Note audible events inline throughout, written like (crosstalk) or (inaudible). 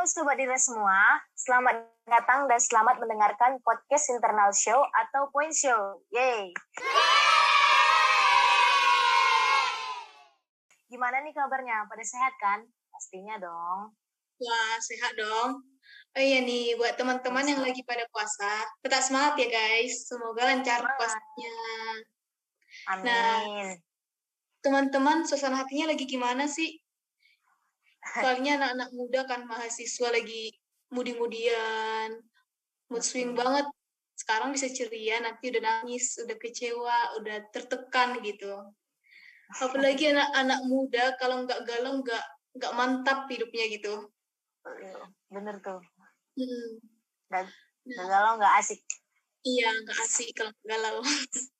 Halo Sobat Dira semua, selamat datang dan selamat mendengarkan podcast internal show atau point show. Yeay! Gimana nih kabarnya? Pada sehat kan? Pastinya dong. Wah, sehat dong. Oh iya nih, buat teman-teman yang lagi pada puasa, tetap semangat ya guys. Semoga lancar Semangat. puasanya. Amin. Nah. Teman-teman, suasana hatinya lagi gimana sih? Soalnya anak-anak muda kan mahasiswa lagi mudi-mudian, mood swing banget. Sekarang bisa ceria, nanti udah nangis, udah kecewa, udah tertekan gitu. Apalagi (laughs) anak-anak muda kalau nggak galau nggak nggak mantap hidupnya gitu. Bener tuh. Hmm. Dan Nah, galau nggak asik. Iya, nggak asik kalau galau. (laughs)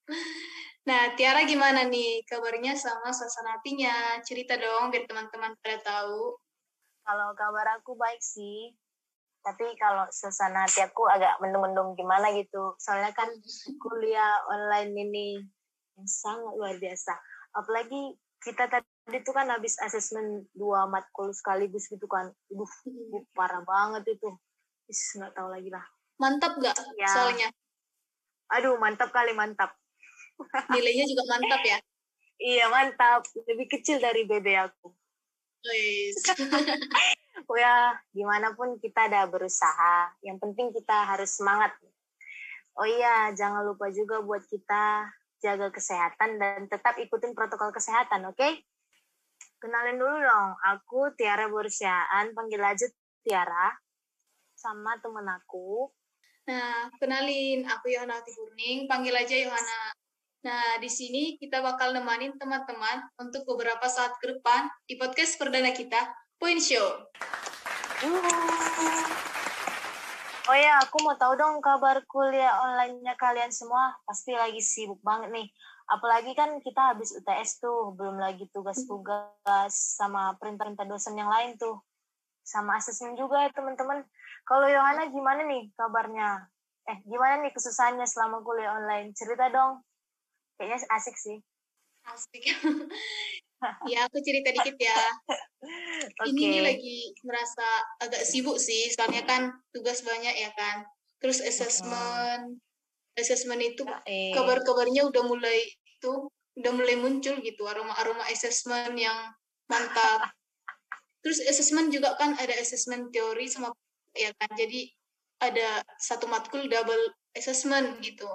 Nah, Tiara gimana nih kabarnya sama suasana hatinya? Cerita dong biar teman-teman pada tahu. Kalau kabar aku baik sih. Tapi kalau suasana hati aku agak mendung-mendung gimana gitu. Soalnya kan kuliah online ini yang sangat luar biasa. Apalagi kita tadi tuh kan habis asesmen dua matkul sekaligus gitu kan. Aduh, Hmm. parah banget itu. Is, nggak tahu lagi lah. Mantap nggak Ya. soalnya? Aduh, mantap kali mantap. Nilainya juga mantap ya? Iya, mantap. Lebih kecil dari BB aku. Oh (laughs) ya, gimana pun kita udah berusaha. Yang penting kita harus semangat. Oh iya, jangan lupa juga buat kita jaga kesehatan dan tetap ikutin protokol kesehatan, oke? Kenalin dulu dong, aku Tiara Bursiaan, panggil aja Tiara. Sama temen aku. Nah, kenalin, aku Yohana Hati Kurning, panggil aja Yohana. Nah, di sini kita bakal nemanin teman-teman untuk beberapa saat ke depan di podcast perdana kita, Point Show. Oh ya, aku mau tahu dong kabar kuliah online-nya kalian semua. Pasti lagi sibuk banget nih. Apalagi kan kita habis UTS tuh, belum lagi tugas-tugas sama perintah-perintah dosen yang lain tuh. Sama asesmen juga ya teman-teman. Kalau Yohana gimana nih kabarnya? Eh, gimana nih kesusahannya selama kuliah online? Cerita dong. Kayaknya asik sih. Asik. (laughs) ya, aku cerita dikit ya. (laughs) Oke. Ini nih lagi merasa agak sibuk sih, soalnya kan tugas banyak ya kan. Terus assessment, assessment itu Eh, kabar-kabarnya udah mulai itu udah mulai muncul gitu aroma-aroma assessment yang mantap. Terus assessment juga kan ada assessment teori sama ya kan. Jadi ada satu matkul double assessment gitu.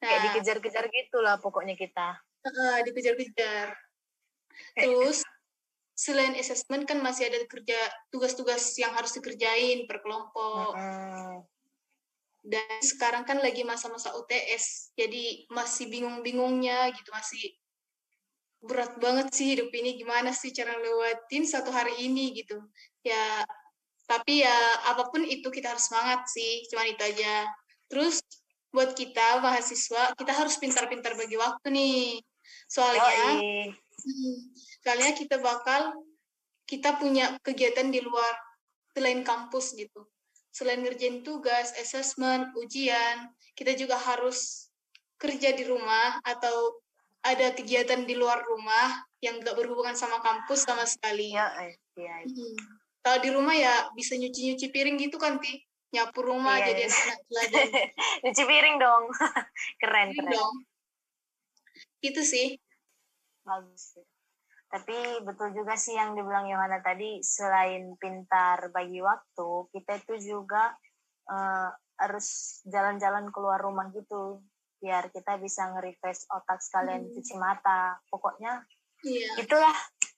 Kayak Nah, dikejar-kejar gitu lah pokoknya kita. eh, dikejar-kejar. Terus selain assessment kan masih ada kerja tugas-tugas yang harus dikerjain per kelompok. Mm-mm. Dan sekarang kan lagi masa-masa UTS, jadi masih bingung-bingungnya gitu, masih berat banget sih hidup ini, gimana sih cara lewatin satu hari ini gitu. Ya, tapi ya apa pun itu kita harus semangat sih, cuman itu aja. Terus buat kita mahasiswa, kita harus pintar-pintar bagi waktu nih. Soalnya. Hmm, soalnya kita bakal kita punya kegiatan di luar selain kampus gitu. Selain ngerjain tugas, assessment, ujian, kita juga harus kerja di rumah atau ada kegiatan di luar rumah yang nggak berhubungan sama kampus sama sekali. Iya, eh, iya. Hmm. Kalau di rumah ya bisa nyuci-nyuci piring gitu kan, Ti. Nyapu rumah Iya, jadi iya. anak teladan (laughs) Cuci piring dong. (laughs) keren, keren. dong. Itu sih. Bagus. Tapi betul juga sih yang dibilang Yohana tadi, selain pintar bagi waktu, kita itu juga eh, harus jalan-jalan keluar rumah gitu. Biar kita bisa nge-refresh otak sekalian Hmm. cuci mata. Pokoknya Iya. itulah.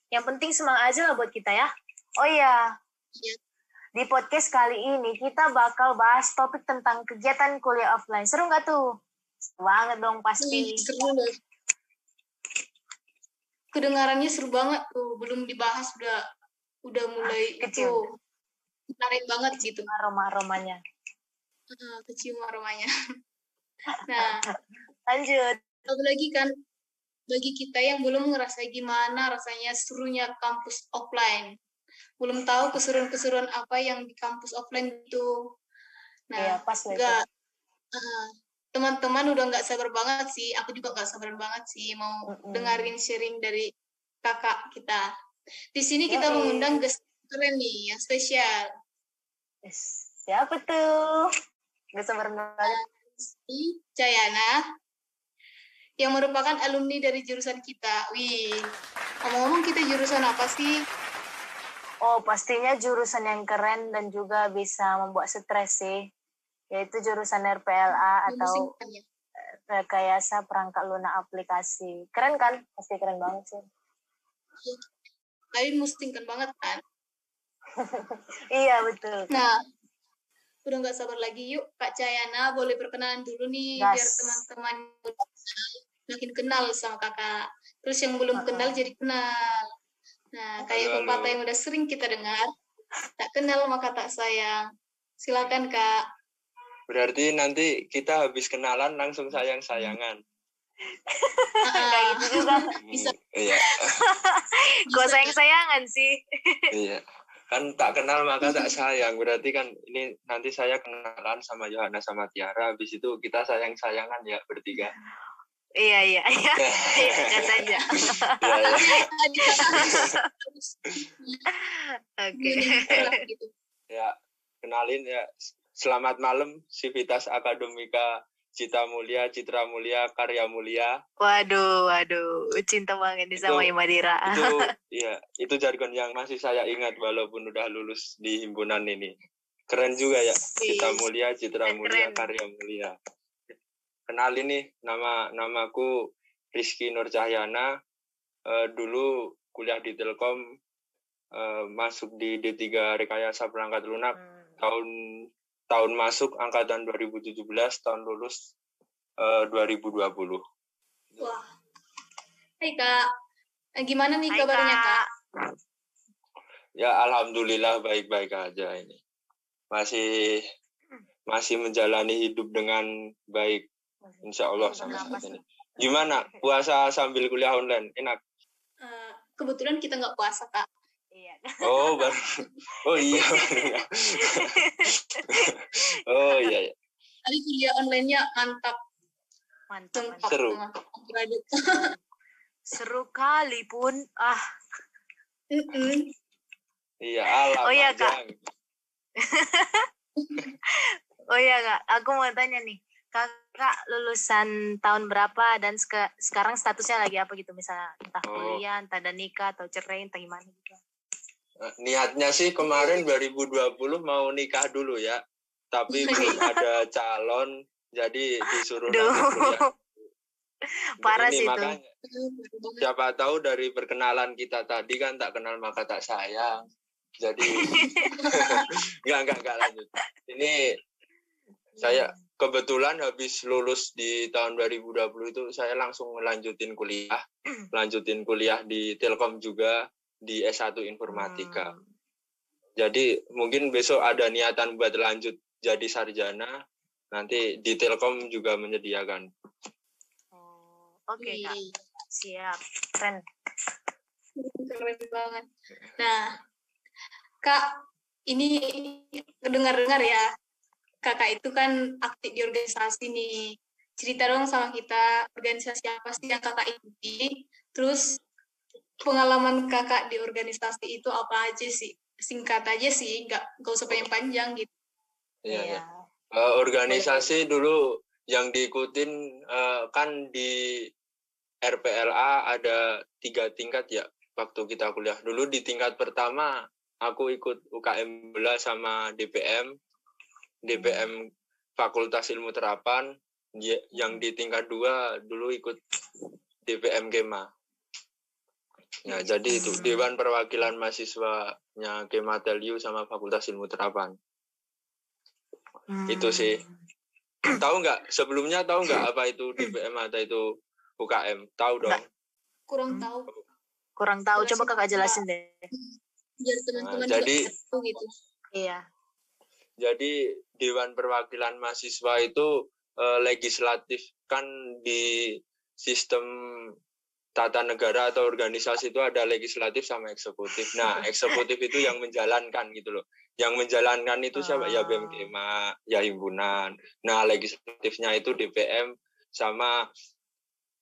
Yang penting semangat aja lah buat kita ya. Oh iya, Iya. Di podcast kali ini kita bakal bahas topik tentang kegiatan kuliah offline. Seru nggak tuh? Seru banget dong pasti. Ih, seru loh. Kedengarannya seru banget tuh, belum dibahas udah udah mulai Ah, kecium. itu menarik banget gitu. Aroma-aromanya. Ah, kecium aromanya. (laughs) Nah, Lanjut. apalagi kan bagi kita yang belum ngerasa gimana rasanya serunya kampus offline. Belum tahu keseruan-keseruan apa yang di kampus offline itu. Iya, Nah, pas lah itu. enggak ah, teman-teman udah nggak sabar banget sih. Aku juga nggak sabar banget sih mau Mm-mm. dengerin sharing dari kakak kita. Di sini kita Yoi. mengundang guest keren nih, yang spesial. Siapa tuh? Gak sabar banget. Cayana yang merupakan alumni dari jurusan kita. Wih, ngomong-ngomong kita jurusan apa sih? Oh, pastinya jurusan yang keren dan juga bisa membuat stres sih. Yaitu jurusan RPLA atau ya? rekayasa perangkat lunak aplikasi. Keren kan? Pasti keren banget sih. Kalian mustingkan banget kan? (laughs) iya, betul. Nah, udah nggak sabar lagi yuk Kak Cayana boleh perkenalan dulu nih yes. biar teman-teman makin kenal sama kakak terus yang belum kenal jadi kenal nah kayak pepatah yang udah sering kita dengar tak kenal maka tak sayang. Silakan kak. Berarti nanti kita habis kenalan langsung sayang sayangan kayak gitu juga bisa. iya. (laughs) Gue sayang sayangan sih. Iya. Kan tak kenal maka tak sayang. Berarti kan ini nanti saya kenalan sama Yohana sama Tiara habis itu kita sayang sayangan ya bertiga iya iya iya. Ya saja oke. Ya kenalin ya. Selamat malam Sivitas Akademika Cita Mulia, Citra Mulia, Karya Mulia. Waduh, waduh, cinta banget nih sama Imadira. Itu, (laughs) iya, itu jargon yang masih saya ingat walaupun udah lulus di himpunan ini. Keren juga ya, Cita Mulia, Citra Mulia, Karya Mulia. Kenal ini nama namaku Rizky Nur Cahyana. Uh, dulu kuliah di Telkom, uh, masuk di D3 Rekayasa Perangkat Lunak hmm. tahun tahun masuk angkatan 2017, tahun lulus uh, 2020. Wah. Hai Kak, eh, gimana nih Hai, kabarnya Kak? Ya Alhamdulillah baik-baik aja ini. Masih masih menjalani hidup dengan baik, Insya Allah sampai saat ini. Gimana puasa sambil kuliah online? Enak? Uh, kebetulan kita nggak puasa Kak. Iya. Oh, baru. Oh (laughs) iya. (laughs) oh iya. iya. Tadi kuliah online-nya mantap. Mantap. mantap. Seru. (laughs) Seru kali pun. Ah. Mm -mm. Iya, alam. Oh iya, Kak. oh iya, Kak. Aku mau tanya nih. Kakak lulusan tahun berapa dan sekarang statusnya lagi apa gitu? Misalnya entah oh. kuliah, entah ada nikah atau cerai, entah gimana gitu. Niatnya sih kemarin 2020 mau nikah dulu ya. Tapi (laughs) belum ada calon jadi disuruh Duh. (laughs) parah sih itu. siapa tahu dari perkenalan kita tadi kan tak kenal maka tak sayang. Jadi (laughs) nggak nggak nggak lanjut. Ini saya kebetulan habis lulus di tahun 2020 itu saya langsung melanjutin kuliah (clears throat) lanjutin kuliah di Telkom juga di S1 Informatika. Hmm. Jadi mungkin besok ada niatan buat lanjut jadi sarjana, nanti di Telkom juga menyediakan. Oh, oke okay, Kak. Siap. Keren. Keren banget. Nah, Kak, ini dengar-dengar ya, kakak itu kan aktif di organisasi nih. Cerita dong sama kita, organisasi apa sih yang kakak ikuti, terus pengalaman kakak di organisasi itu apa aja sih? Singkat aja sih, nggak nggak usah panjang-panjang gitu. Iya. Ya. Uh, organisasi dulu yang diikutin uh, kan di RPLA ada tiga tingkat ya waktu kita kuliah. Dulu di tingkat pertama aku ikut UKM Bela sama DPM, DPM Fakultas Ilmu Terapan. Yang di tingkat dua dulu ikut DPM Kema. Ya, jadi itu hmm. Dewan Perwakilan Mahasiswanya Kemateliu sama Fakultas Ilmu Terapan. Hmm. Itu sih. Tahu nggak? (clears throat) Sebelumnya tahu nggak apa itu DPM atau itu UKM? Tahu dong? Nggak. Kurang hmm. tahu. Kurang tahu. Coba kakak jelasin deh. Biar teman-teman nah, jadi, tahu gitu. Iya. Jadi Dewan Perwakilan Mahasiswa itu eh, legislatif kan di sistem tata negara atau organisasi itu ada legislatif sama eksekutif. Nah, (laughs) eksekutif itu yang menjalankan gitu loh. Yang menjalankan itu siapa? Ya BMKMA, ya himpunan. Nah, legislatifnya itu DPM sama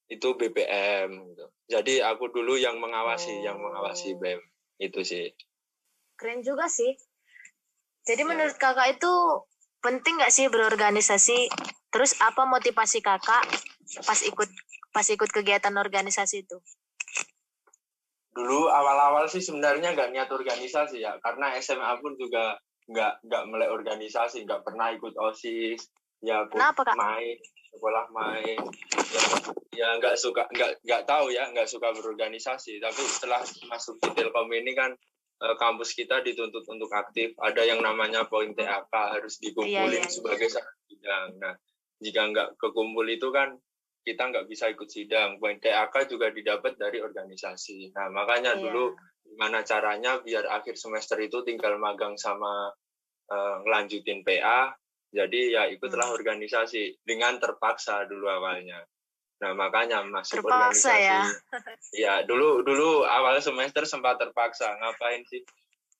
itu BPM gitu. Jadi aku dulu yang mengawasi, oh. yang mengawasi BEM itu sih. Keren juga sih. Jadi menurut kakak itu penting nggak sih berorganisasi? Terus apa motivasi kakak pas ikut pas ikut kegiatan organisasi itu? Dulu awal-awal sih sebenarnya nggak niat organisasi ya, karena SMA pun juga nggak nggak mulai organisasi, nggak pernah ikut osis, ya aku Kenapa, Kak? main sekolah main ya, ya nggak suka nggak nggak tahu ya nggak suka berorganisasi tapi setelah masuk di Telkom ini kan kampus kita dituntut untuk aktif ada yang namanya poin TAK harus dikumpulin Iya, iya, sebagai syarat sidang nah jika nggak kekumpul itu kan kita nggak bisa ikut sidang poin TAK juga didapat dari organisasi nah makanya Iya. dulu gimana caranya biar akhir semester itu tinggal magang sama eh, ngelanjutin PA jadi ya ikutlah Hmm. organisasi dengan terpaksa dulu awalnya. Nah makanya masuk Terpaksa organisasi. ya? Ya dulu dulu awal semester sempat terpaksa. Ngapain sih?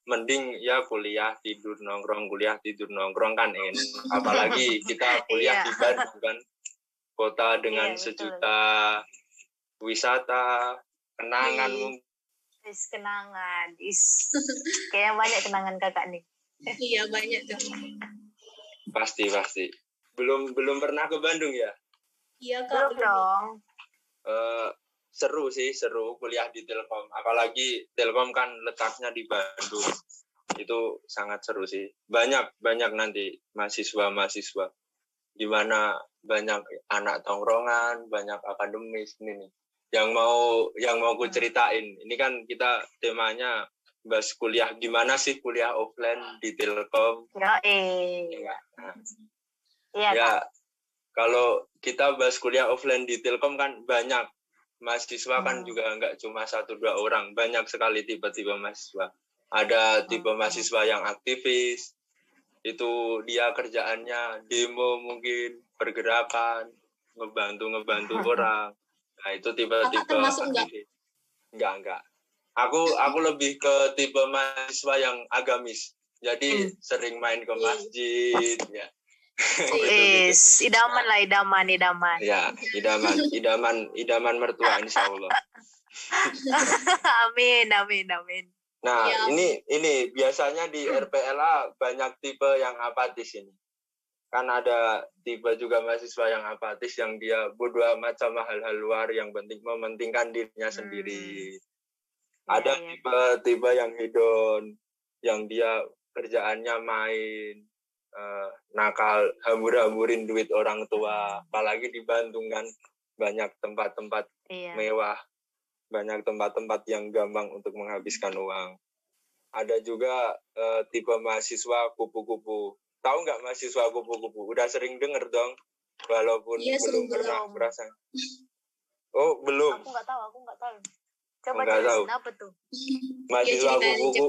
Mending ya kuliah tidur nongkrong kuliah tidur nongkrong kan enak. Apalagi kita (laughs) kuliah Iya. di Bandung kan kota dengan Iya, betul. sejuta wisata kenangan Iya. mungkin Is kenangan, is kayaknya banyak kenangan kakak nih. Iya banyak tuh. pasti pasti. Belum belum pernah ke Bandung ya? Iya Belum kak. dong. eh seru sih seru kuliah di Telkom. Apalagi Telkom kan letaknya di Bandung. Itu sangat seru sih. Banyak banyak nanti mahasiswa mahasiswa di mana banyak anak tongkrongan banyak akademis ini nih. Yang mau yang mau ku ceritain. Ini kan kita temanya bahas kuliah. Gimana sih kuliah offline di Telkom? Ya eh. ya, nah, Iya ya. Kalau kita bahas kuliah offline di Telkom kan banyak mahasiswa kan Hmm. juga nggak cuma satu dua orang banyak sekali tipe-tipe mahasiswa ada tipe Hmm. mahasiswa yang aktivis itu dia kerjaannya demo mungkin pergerakan ngebantu ngebantu (laughs) orang nah itu tipe-tipe nggak? aktivis enggak enggak aku aku lebih ke tipe mahasiswa yang agamis jadi Hmm. sering main ke Iya. masjid ya Gitu-gitu. Is idaman lah idaman idaman. Ya, idaman, idaman, idaman mertua insya Allah. (laughs) amin amin amin. Nah, Ya. ini ini biasanya di RPLA banyak tipe yang apatis ini. Kan ada tipe juga mahasiswa yang apatis yang dia bodoh amat sama hal-hal luar yang penting mementingkan dirinya Hmm. sendiri. Iya, Ada iya. tipe-tipe yang hedon, yang dia kerjaannya main, eh, nakal, hambur-hamburin duit orang tua. Apalagi di Bandung kan banyak tempat-tempat Iya. mewah, banyak tempat-tempat yang gampang untuk menghabiskan uang. Ada juga eh, tipe mahasiswa kupu-kupu. Tahu nggak mahasiswa kupu-kupu? Udah sering denger dong, walaupun Iya, belum pernah belum. merasa. Oh belum, Aku nggak tahu aku nggak tahu. Coba jelasin apa tuh? mahasiswa ceritain aja. kupu-kupu.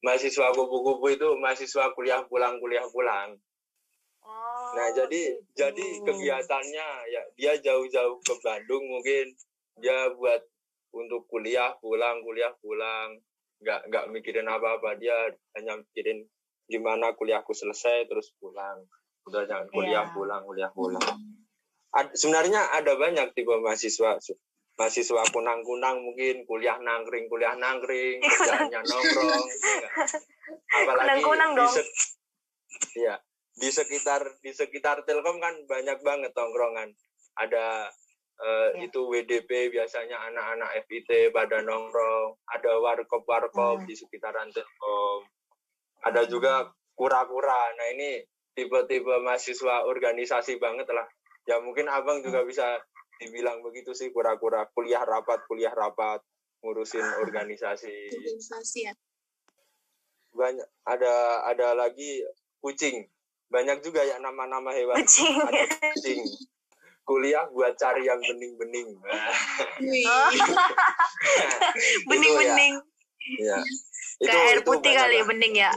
Mahasiswa kupu-kupu itu mahasiswa kuliah pulang kuliah pulang. Oh, Nah, jadi gitu. jadi kegiatannya ya dia jauh-jauh ke Bandung mungkin. Dia buat untuk kuliah pulang kuliah pulang. Nggak nggak mikirin apa-apa. Dia hanya mikirin gimana kuliahku selesai terus pulang. Udah jangan kuliah Iya. pulang kuliah pulang. Ad- sebenarnya ada banyak tipe mahasiswa mahasiswa kunang-kunang mungkin kuliah nangkring kuliah nangkring kerjaannya nongkrong ya nggak? apalagi Kunang-kunang di dong. iya di sekitar di sekitar Telkom kan banyak banget tongkrongan ada eh, Iya. itu WDP biasanya anak-anak FIT pada nongkrong ada warkop warkop Hmm. di sekitaran Telkom ada juga kura-kura nah ini tipe-tipe mahasiswa organisasi banget lah ya mungkin abang juga bisa dibilang begitu sih kura-kura kuliah rapat kuliah rapat ngurusin organisasi Organisasi ya. banyak ada ada lagi kucing banyak juga ya nama-nama hewan Kucing. ada kucing kuliah buat cari yang bening-bening. Oh. (laughs) itu Bening-bening. ya, ya. Kayak air putih banyak kali lah. bening ya.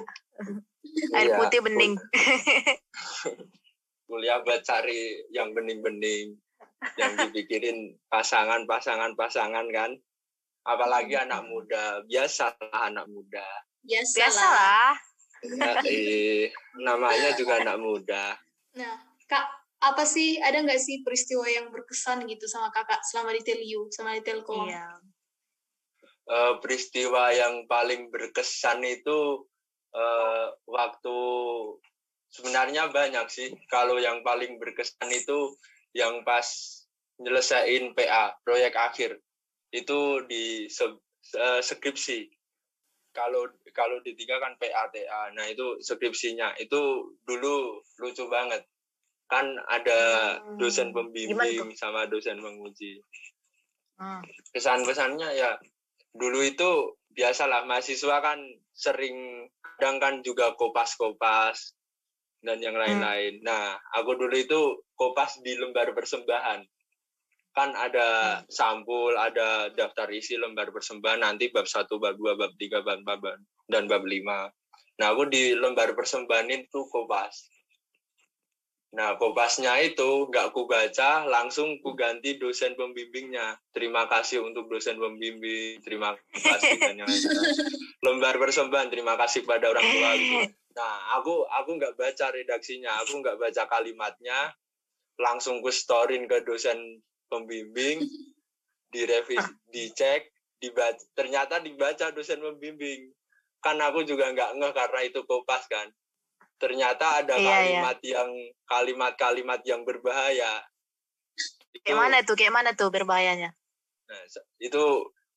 Air Iya, putih bening. kuliah buat cari yang bening-bening yang dipikirin pasangan pasangan pasangan kan apalagi anak muda biasa anak muda Biasa, Biasa lah. lah. Ya, eh, namanya juga anak muda Nah, Kak, apa sih, ada nggak sih peristiwa yang berkesan gitu sama kakak selama di Teliu, sama di Telkom? Iya. Eh, peristiwa yang paling berkesan itu uh, waktu sebenarnya banyak sih. Kalau yang paling berkesan itu yang pas nyelesain PA proyek akhir itu di se, uh, skripsi. Kalau kalau di tiga kan PATA. Nah itu skripsinya itu dulu lucu banget. Kan ada hmm. dosen pembimbing sama dosen menguji. Hmm. Kesan-pesannya ya dulu itu biasalah mahasiswa kan sering kadang kan juga kopas-kopas dan yang hmm. lain-lain. Hmm. Nah, aku dulu itu kopas di lembar persembahan. Kan ada hmm. sampul, ada daftar isi lembar persembahan nanti bab 1, bab 2, bab 3, bab 4 dan bab 5. Nah, aku di lembar persembahan itu kopas. Nah, kopasnya itu nggak ku baca, langsung ku ganti dosen pembimbingnya. Terima kasih untuk dosen pembimbing, terima kasih dan yang (laughs) Lembar persembahan, terima kasih pada orang tua gitu. Nah, aku aku nggak baca redaksinya, aku nggak baca kalimatnya, langsung ku storin ke dosen pembimbing, direvisi, (laughs) dicek, dibaca, ternyata dibaca dosen pembimbing. Kan aku juga nggak ngeh karena itu kopas kan ternyata ada iya, iya. kalimat iya. yang kalimat-kalimat yang berbahaya. Itu, kayak mana tuh? Kayak mana tuh berbahayanya? Nah, itu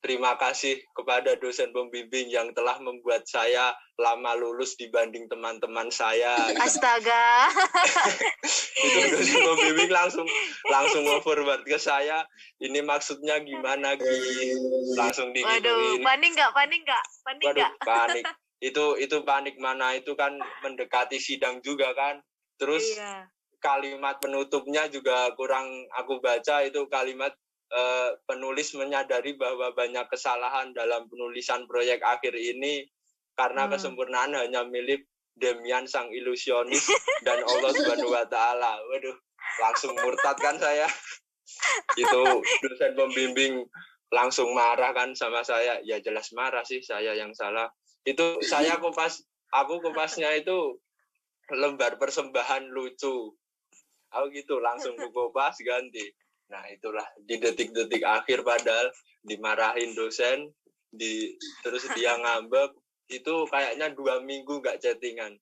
terima kasih kepada dosen pembimbing yang telah membuat saya lama lulus dibanding teman-teman saya. (laughs) Astaga. (laughs) itu dosen pembimbing langsung langsung forward ke saya. Ini maksudnya gimana gitu? Langsung digituin. Waduh, panik nggak? Panik nggak? Panik nggak? Panik (laughs) itu itu panik mana itu kan mendekati sidang juga kan terus iya. kalimat penutupnya juga kurang aku baca itu kalimat uh, penulis menyadari bahwa banyak kesalahan dalam penulisan proyek akhir ini karena hmm. kesempurnaan hanya milik Demian sang ilusionis (laughs) dan Allah Subhanahu wa taala. Waduh, langsung murtad kan saya. (laughs) itu dosen pembimbing langsung marah kan sama saya. Ya jelas marah sih saya yang salah itu saya kupas aku kupasnya itu lembar persembahan lucu aku gitu langsung ku kupas ganti nah itulah di detik-detik akhir padahal dimarahin dosen di terus dia ngambek itu kayaknya dua minggu nggak chattingan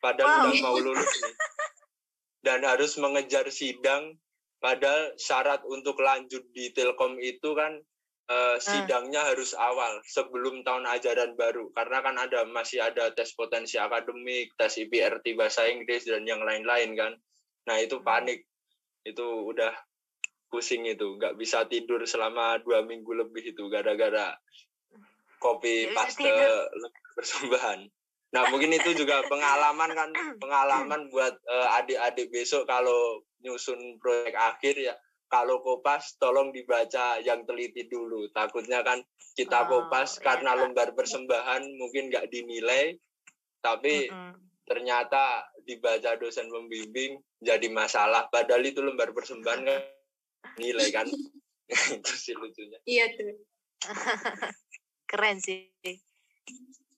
padahal wow. udah mau lulus nih dan harus mengejar sidang padahal syarat untuk lanjut di Telkom itu kan uh, sidangnya hmm. harus awal sebelum tahun ajaran baru karena kan ada masih ada tes potensi akademik, tes IPRT bahasa Inggris dan yang lain-lain kan. Nah itu hmm. panik, itu udah pusing itu, nggak bisa tidur selama dua minggu lebih itu gara-gara kopi paste persembahan. Nah mungkin itu juga (laughs) pengalaman kan, pengalaman buat uh, adik-adik besok kalau nyusun proyek akhir ya kalau kopas tolong dibaca yang teliti dulu. Takutnya kan kita oh, kopas iya. karena lembar persembahan mungkin nggak dinilai, tapi mm -hmm. ternyata dibaca dosen pembimbing jadi masalah. Padahal itu lembar persembahan kan nilai kan. (laughs) itu sih lucunya. Iya tuh. (laughs) Keren sih.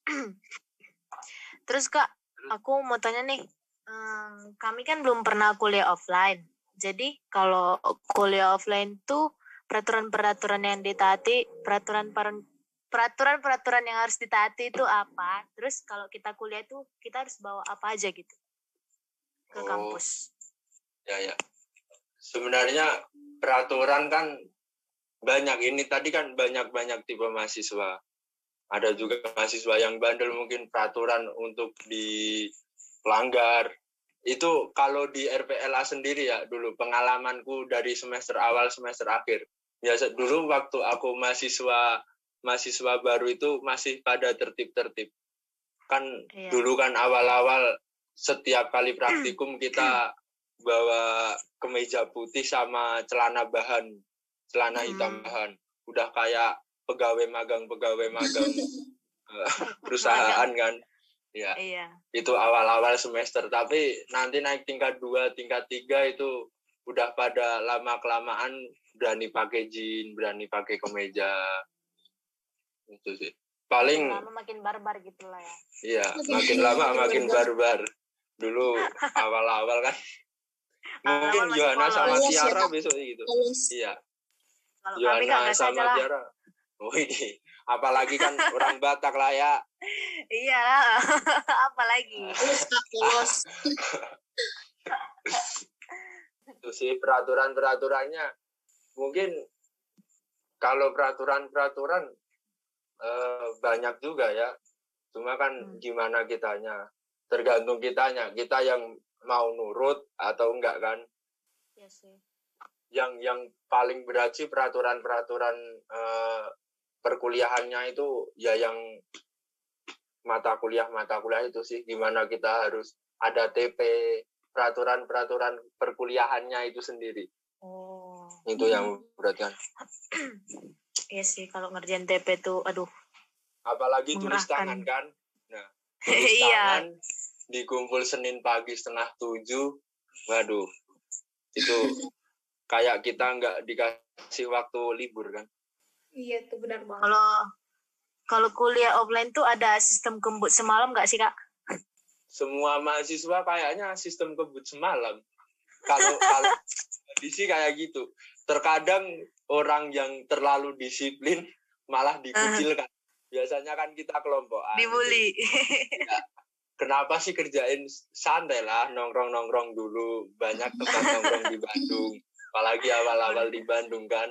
(clears throat) Terus kak, aku mau tanya nih, kami kan belum pernah kuliah offline jadi kalau kuliah offline tuh peraturan-peraturan yang ditaati, peraturan peraturan-peraturan yang harus ditaati itu apa? Terus kalau kita kuliah itu kita harus bawa apa aja gitu ke oh, kampus? Ya ya. Sebenarnya peraturan kan banyak ini tadi kan banyak-banyak tipe mahasiswa. Ada juga mahasiswa yang bandel mungkin peraturan untuk dilanggar itu kalau di RPLA sendiri ya dulu pengalamanku dari semester awal semester akhir biasa dulu waktu aku mahasiswa mahasiswa baru itu masih pada tertib-tertib kan iya. dulu kan awal-awal setiap kali praktikum kita bawa kemeja putih sama celana bahan celana hitam hmm. bahan udah kayak pegawai magang pegawai magang (laughs) eh, perusahaan kan Ya. Iya. Itu awal-awal semester, tapi nanti naik tingkat dua, tingkat tiga itu udah pada lama kelamaan berani pakai jean, berani pakai kemeja. Itu sih. Paling makin lama makin barbar gitu lah ya. Iya, (laughs) makin lama makin barbar. Dulu (laughs) awal-awal kan. Mungkin Yohana sama Tiara besok gitu. Iya. Yohana sama Tiara. (laughs) Oh ini, apalagi kan orang Batak lah ya. iya. (laughs) Apalagi? Polos (laughs) itu sih peraturan-peraturannya. Mungkin kalau peraturan-peraturan eh, banyak juga ya. Cuma kan Hmm. gimana kitanya? Tergantung kitanya. Kita yang mau nurut atau enggak kan Iya sih. yang yang paling berat sih peraturan-peraturan eh, perkuliahannya itu ya yang mata kuliah mata kuliah itu sih gimana kita harus ada TP peraturan-peraturan perkuliahannya itu sendiri Oh, itu yang berat kan iya sih kalau ngerjain TP tuh, aduh. apalagi tulis tangan kan nah (laughs) tulis Iya. Dikumpul Senin pagi setengah tujuh waduh itu kayak kita nggak dikasih waktu libur kan iya tuh benar banget Kalau kalau kuliah offline tuh ada sistem kembut semalam nggak sih kak? semua mahasiswa kayaknya sistem kebut semalam. Kalau kalau di sih kayak gitu. Terkadang orang yang terlalu disiplin malah dikucilkan. Biasanya kan kita kelompokan. Dibully. Kenapa sih kerjain santai lah nongkrong-nongkrong dulu. Banyak tempat nongkrong di Bandung. Apalagi awal-awal di Bandung kan.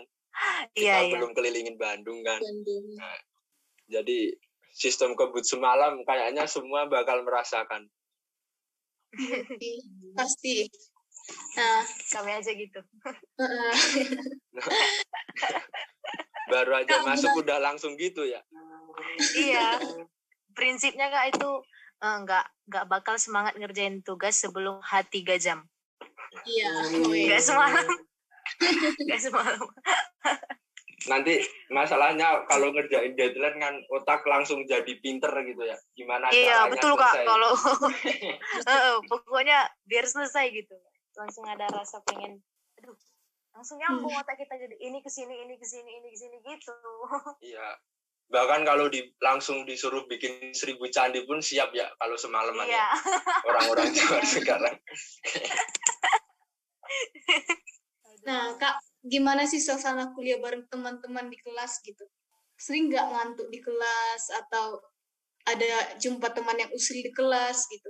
Iya Kita iya. belum kelilingin Bandung kan. Bandung. Jadi sistem kebut semalam kayaknya semua bakal merasakan. (laughs) pasti nah Kami aja gitu. heeh. (laughs) Baru aja Kak, masuk udah langsung gitu ya. iya. Prinsipnya kak itu eh, nggak nggak bakal semangat ngerjain tugas sebelum H 3 jam. iya Nggak semalam. (laughs) Nggak semalam. nanti masalahnya kalau ngerjain deadline kan otak langsung jadi pinter gitu ya gimana Iya caranya betul kak. selesai. Kalau (laughs) (laughs) Eh, pokoknya biar selesai gitu. Langsung ada rasa pengen, aduh, langsung nyambung otak kita jadi ini ke sini, ini ke sini, ini ke sini gitu. iya bahkan kalau di langsung disuruh bikin seribu candi pun siap ya kalau semalaman Iya. ya orang-orang (laughs) Jawa sekarang. (laughs) Nah kak gimana sih suasana kuliah bareng teman-teman di kelas gitu? Sering nggak ngantuk di kelas atau ada jumpa teman yang usil di kelas gitu?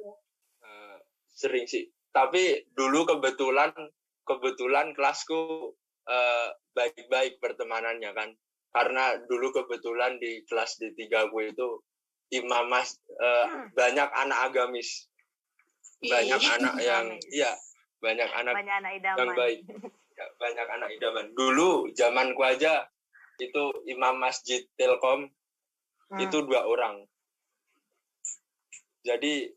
Eh, sering sih. Tapi dulu kebetulan kebetulan kelasku eh, baik-baik pertemanannya kan karena dulu kebetulan di kelas di tiga gue itu imam mas Hmm. banyak anak agamis banyak Ih, anak (laughs) yang iya banyak anak Banyak anak yang idaman. baik Ya, banyak anak idaman dulu zamanku aja itu imam masjid telkom Hmm. itu dua orang jadi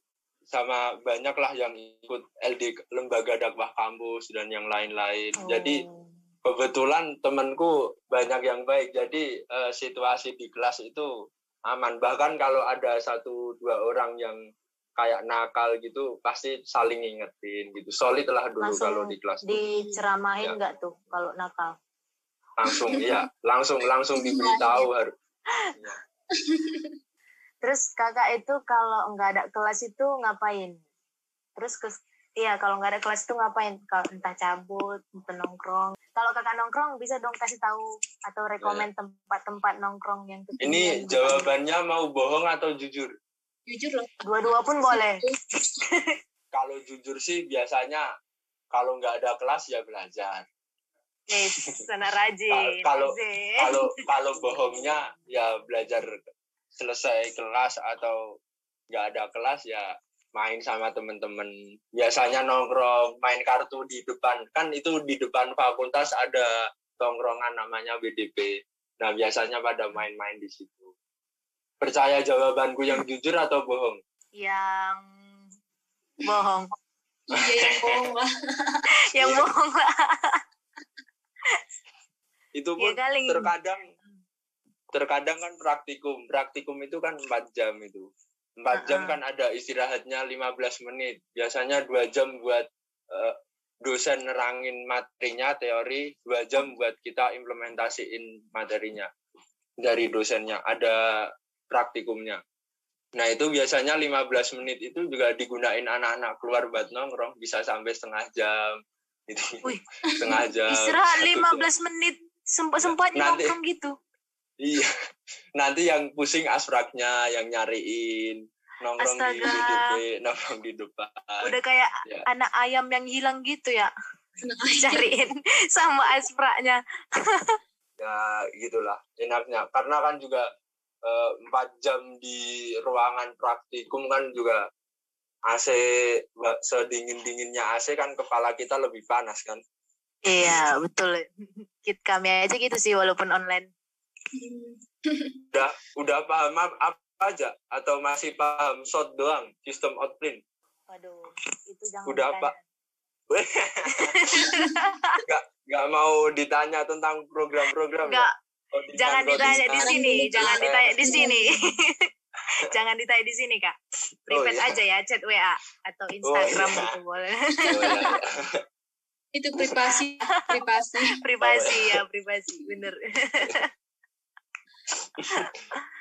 sama banyaklah yang ikut LD lembaga dakwah kampus dan yang lain-lain jadi Oh. Kebetulan temanku banyak yang baik jadi eh, situasi di kelas itu aman bahkan kalau ada satu dua orang yang kayak nakal gitu pasti saling ngingetin gitu solid lah dulu Langsung kalau di kelas diceramahin Ya. nggak tuh kalau nakal? langsung (laughs) iya langsung langsung diberitahu harus Iya. (laughs) Terus kakak itu kalau nggak ada kelas itu ngapain? Terus ke iya kalau nggak ada kelas itu ngapain? Kalau entah cabut, entah nongkrong. Kalau kakak nongkrong bisa dong kasih tahu atau rekomen tempat-tempat nongkrong yang Iya. ini jawabannya mau bohong atau jujur jujur loh Dua-dua pun boleh. kalau jujur sih biasanya kalau nggak ada kelas ya belajar Yes, (laughs) sana rajin. Kalau- kalau kalau bohongnya ya belajar selesai kelas atau nggak ada kelas ya main sama temen-temen biasanya nongkrong main kartu di depan kan itu di depan fakultas ada tongkrongan namanya WDP nah biasanya pada main-main di situ percaya jawabanku yang jujur atau bohong yang bohong. iya yang (laughs) bohong lah yang Iya. bohong lah. itu Ya pun kali. terkadang terkadang kan praktikum praktikum itu kan empat jam itu empat jam kan ada istirahatnya 15 menit biasanya dua jam buat eh, dosen nerangin materinya teori dua jam buat kita implementasiin materinya dari dosennya ada praktikumnya nah itu biasanya 15 menit itu juga digunain anak-anak keluar buat nongkrong bisa sampai setengah jam itu Wih. setengah (laughs) jam Istirahat satu jam. 15 menit sempat-sempatnya Nanti- nongkrong gitu. Iya. (laughs) Nanti yang pusing asfraknya, yang nyariin, nongkrong di Astaga. DP, (laughs) nongkrong di depan. Udah kayak Ya. anak ayam yang hilang gitu ya. Cariin (laughs) sama aspraknya. ya gitulah enaknya karena kan juga eh, empat jam di ruangan praktikum kan juga AC ba- sedingin dinginnya AC kan kepala kita lebih panas kan Iya, betul. Kit kami aja gitu sih walaupun online. Udah udah paham ap- apa aja atau masih paham shot doang sistem outprint Waduh, itu jangan Udah, ditanya. Pak. (laughs) nggak nggak mau ditanya tentang program-program ya? Enggak, Codingan- jangan ditanya di (laughs) sini, jangan ditanya di sini. jangan ditanya di sini, Kak. Private iya. aja ya, chat WA atau Instagram iya. gitu boleh. Oh, ya, ya. Itu privasi, privasi. (laughs) privasi Oh, ya, privasi, bener.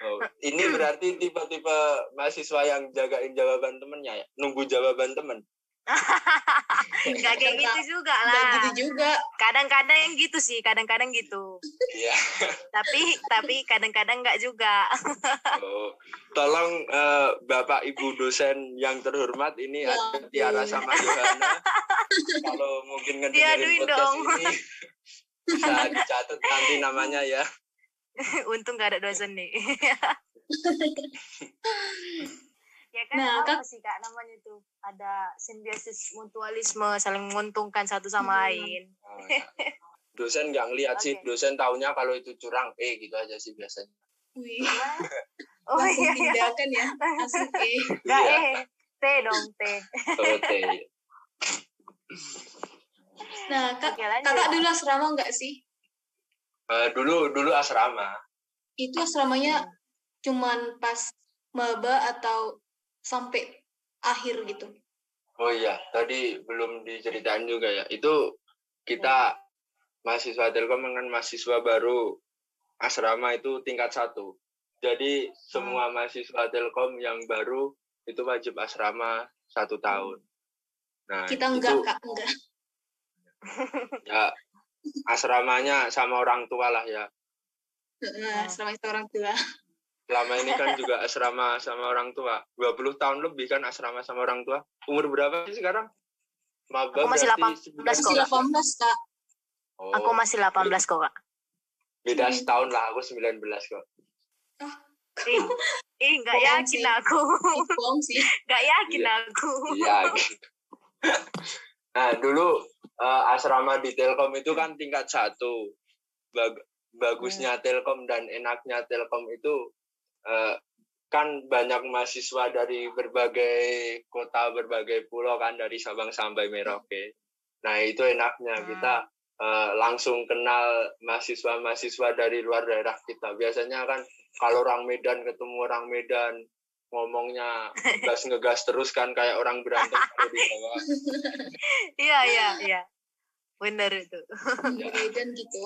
Oh, ini berarti tipe-tipe mahasiswa yang jagain jawaban temennya ya? Nunggu jawaban temen? (laughs) Enggak kayak gitu juga lah. gitu juga. Kadang-kadang yang gitu sih, kadang-kadang gitu. Iya. (laughs) Tapi tapi kadang-kadang enggak juga. (laughs) Oh. Tolong eh, Bapak Ibu dosen yang terhormat ini Ya ada Tiara sama Johanna. Kalau mungkin ngedengerin podcast dong. ini bisa dicatat nanti namanya ya. (laughs) Untung gak ada dosen nih. (laughs) ya kan Nah, apa Kak- sih kak namanya tuh ada simbiosis mutualisme saling menguntungkan satu sama Hmm. lain Oh, ya. Dosen nggak ngeliat sih, Oke. dosen taunya kalau itu curang, eh gitu aja sih biasanya. Wih, oh langsung iya iya tindakan ya. Langsung eh. (laughs) Gak Iya. eh teh dong teh Oh, teh. Nah, kak, Oke, lanjut. kakak dulu asrama nggak sih? Eh, dulu dulu asrama. Itu asramanya cuman pas maba atau sampai akhir gitu? Oh iya, tadi belum diceritain juga ya. Itu kita mahasiswa Telkom dengan mahasiswa baru asrama itu tingkat satu. Jadi semua mahasiswa Telkom yang baru itu wajib asrama satu tahun. Nah, Kita itu enggak, kak, enggak. ya asramanya sama orang tua lah ya. Nah, asrama itu orang tua. Selama ini kan juga asrama sama orang tua. 20 tahun lebih kan asrama sama orang tua. Umur berapa sih sekarang? Maba Aku masih berarti 18 Masih kok, Kak. 18, kak. Oh, aku masih 18 kok kak beda setahun lah, aku 19 kok. ih ih nggak Bohong yakin sih. aku Ih, bohong sih. nggak yakin Iya. aku Iya gitu. (laughs) Nah, dulu eh, asrama di Telkom itu kan tingkat satu. Bag- bagusnya Telkom dan enaknya Telkom itu eh, kan banyak mahasiswa dari berbagai kota, berbagai pulau kan dari Sabang sampai Merauke. Nah, itu enaknya Hmm. kita eh, langsung kenal mahasiswa-mahasiswa dari luar daerah kita. Biasanya kan kalau orang Medan ketemu orang Medan ngomongnya gas ngegas terus kan kayak orang berantem kalau di bawah. (laughs) iya iya iya bener itu Medan gitu.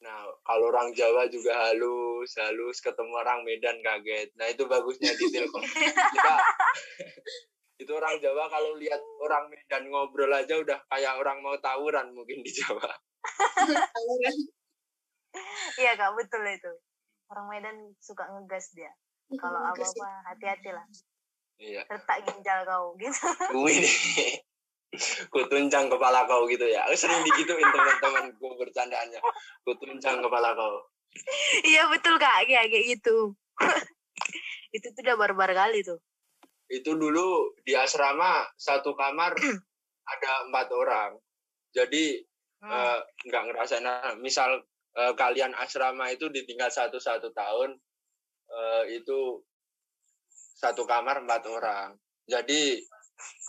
Nah, kalau orang Jawa juga halus, halus ketemu orang Medan kaget. Nah, itu bagusnya di Telkom. Kita (laughs) itu orang Jawa kalau lihat orang Medan ngobrol aja udah kayak orang mau tawuran mungkin di Jawa. Tawuran. iya kak betul itu orang Medan suka ngegas dia kalau sih. apa-apa hati-hati lah Iya. retak ginjal kau gitu Wih, kutuncang kepala kau gitu ya. Aku sering digituin teman-temanku bercandaannya. Kutuncang kepala kau. iya betul kak kayak kayak gitu (laughs) itu tuh udah barbar kali tuh Itu dulu di asrama satu kamar (clears throat) ada empat orang. Jadi Hmm. eh, nggak ngerasain apa. misal eh, kalian asrama itu di tingkat satu satu tahun eh, itu satu kamar empat orang. Jadi